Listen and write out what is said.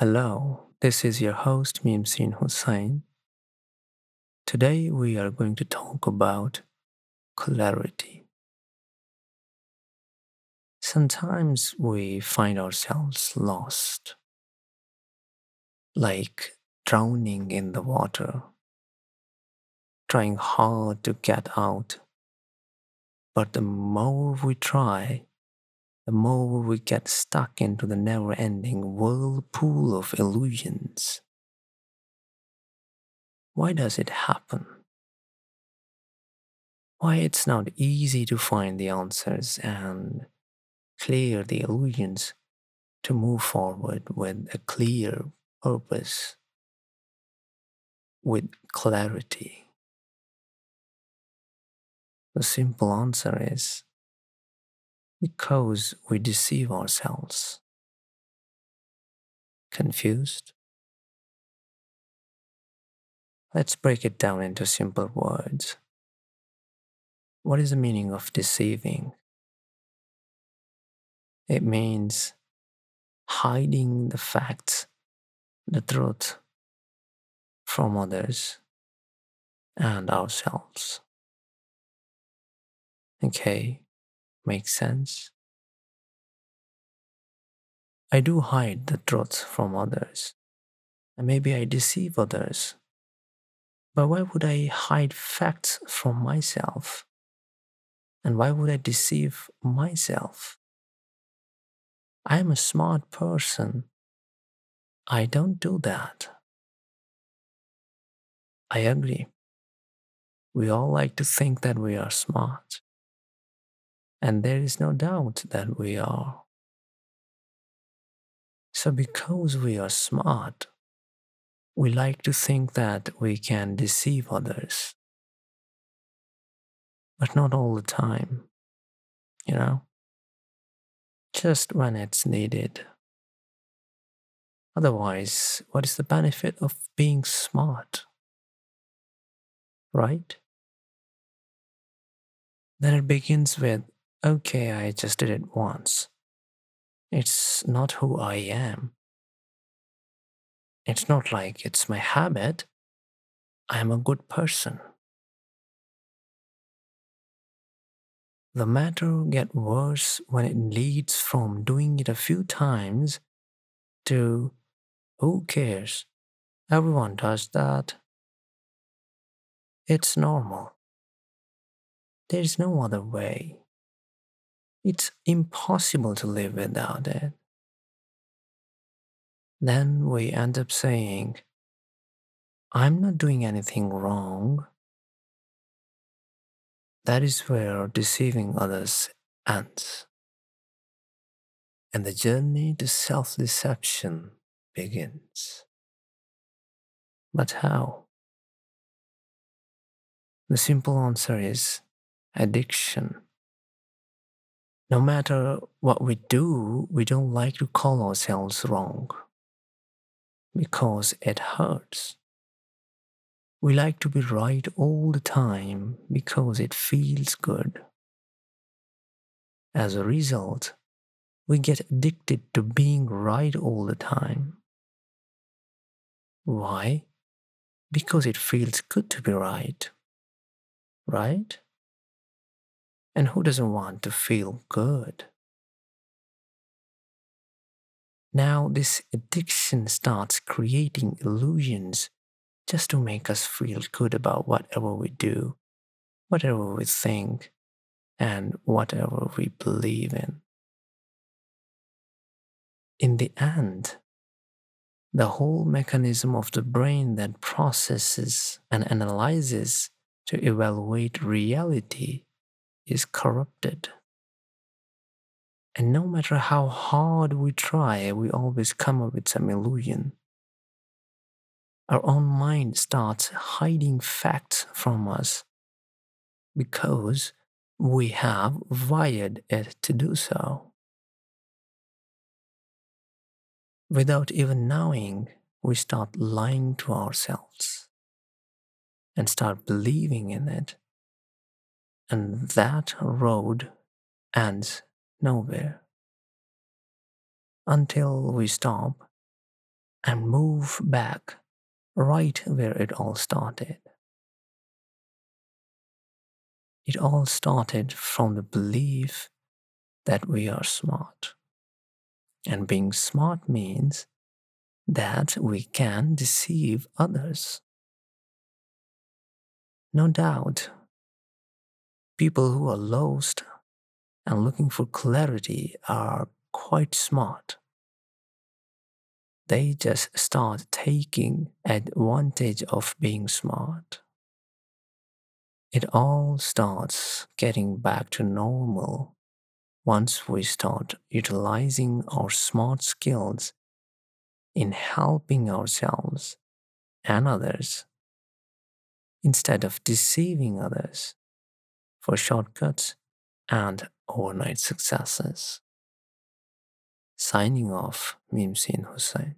Hello, this is your host Mimsin Hussain. Today we are going to talk about clarity. Sometimes we find ourselves lost, like drowning in the water, trying hard to get out. But the more we try, the more we get stuck into the never ending whirlpool of illusions. Why does it happen? Why it's not easy to find the answers and clear the illusions to move forward with a clear purpose, with clarity? The simple answer is because we deceive ourselves. Confused? Let's break it down into simple words. What is the meaning of deceiving? It means hiding the facts, the truth from others and ourselves. Okay, makes sense. I do hide the truth from others, and maybe I deceive others. But why would I hide facts from myself? And why would I deceive myself? I am a smart person. I don't do that. I agree. We all like to think that we are smart. And there is no doubt that we are. So, because we are smart, we like to think that we can deceive others. But not all the time, you know? Just when it's needed. Otherwise, what is the benefit of being smart? Right? Then it begins with okay, I just did it once. It's not who I am. It's not like it's my habit. I am a good person. The matter get worse when it leads from doing it a few times to who cares? Everyone does that. It's normal. There's no other way. It's impossible to live without it. Then we end up saying, I'm not doing anything wrong. That is where deceiving others ends. And the journey to self deception begins. But how? The simple answer is addiction. No matter what we do, we don't like to call ourselves wrong because it hurts. We like to be right all the time because it feels good. As a result, we get addicted to being right all the time. Why? Because it feels good to be right. Right? And who doesn't want to feel good? Now, this addiction starts creating illusions just to make us feel good about whatever we do, whatever we think, and whatever we believe in. In the end, the whole mechanism of the brain that processes and analyzes to evaluate reality is corrupted. And no matter how hard we try, we always come up with some illusion. Our own mind starts hiding facts from us because we have wired it to do so. Without even knowing, we start lying to ourselves and start believing in it and that road ends nowhere until we stop and move back right where it all started. It all started from the belief that we are smart. And being smart means that we can deceive others. No doubt, people who are lost and looking for clarity are quite smart. They just start taking advantage of being smart. It all starts getting back to normal once we start utilizing our smart skills in helping ourselves and others instead of deceiving others for shortcuts and overnight successes. Signing off, Mimsin Hussain.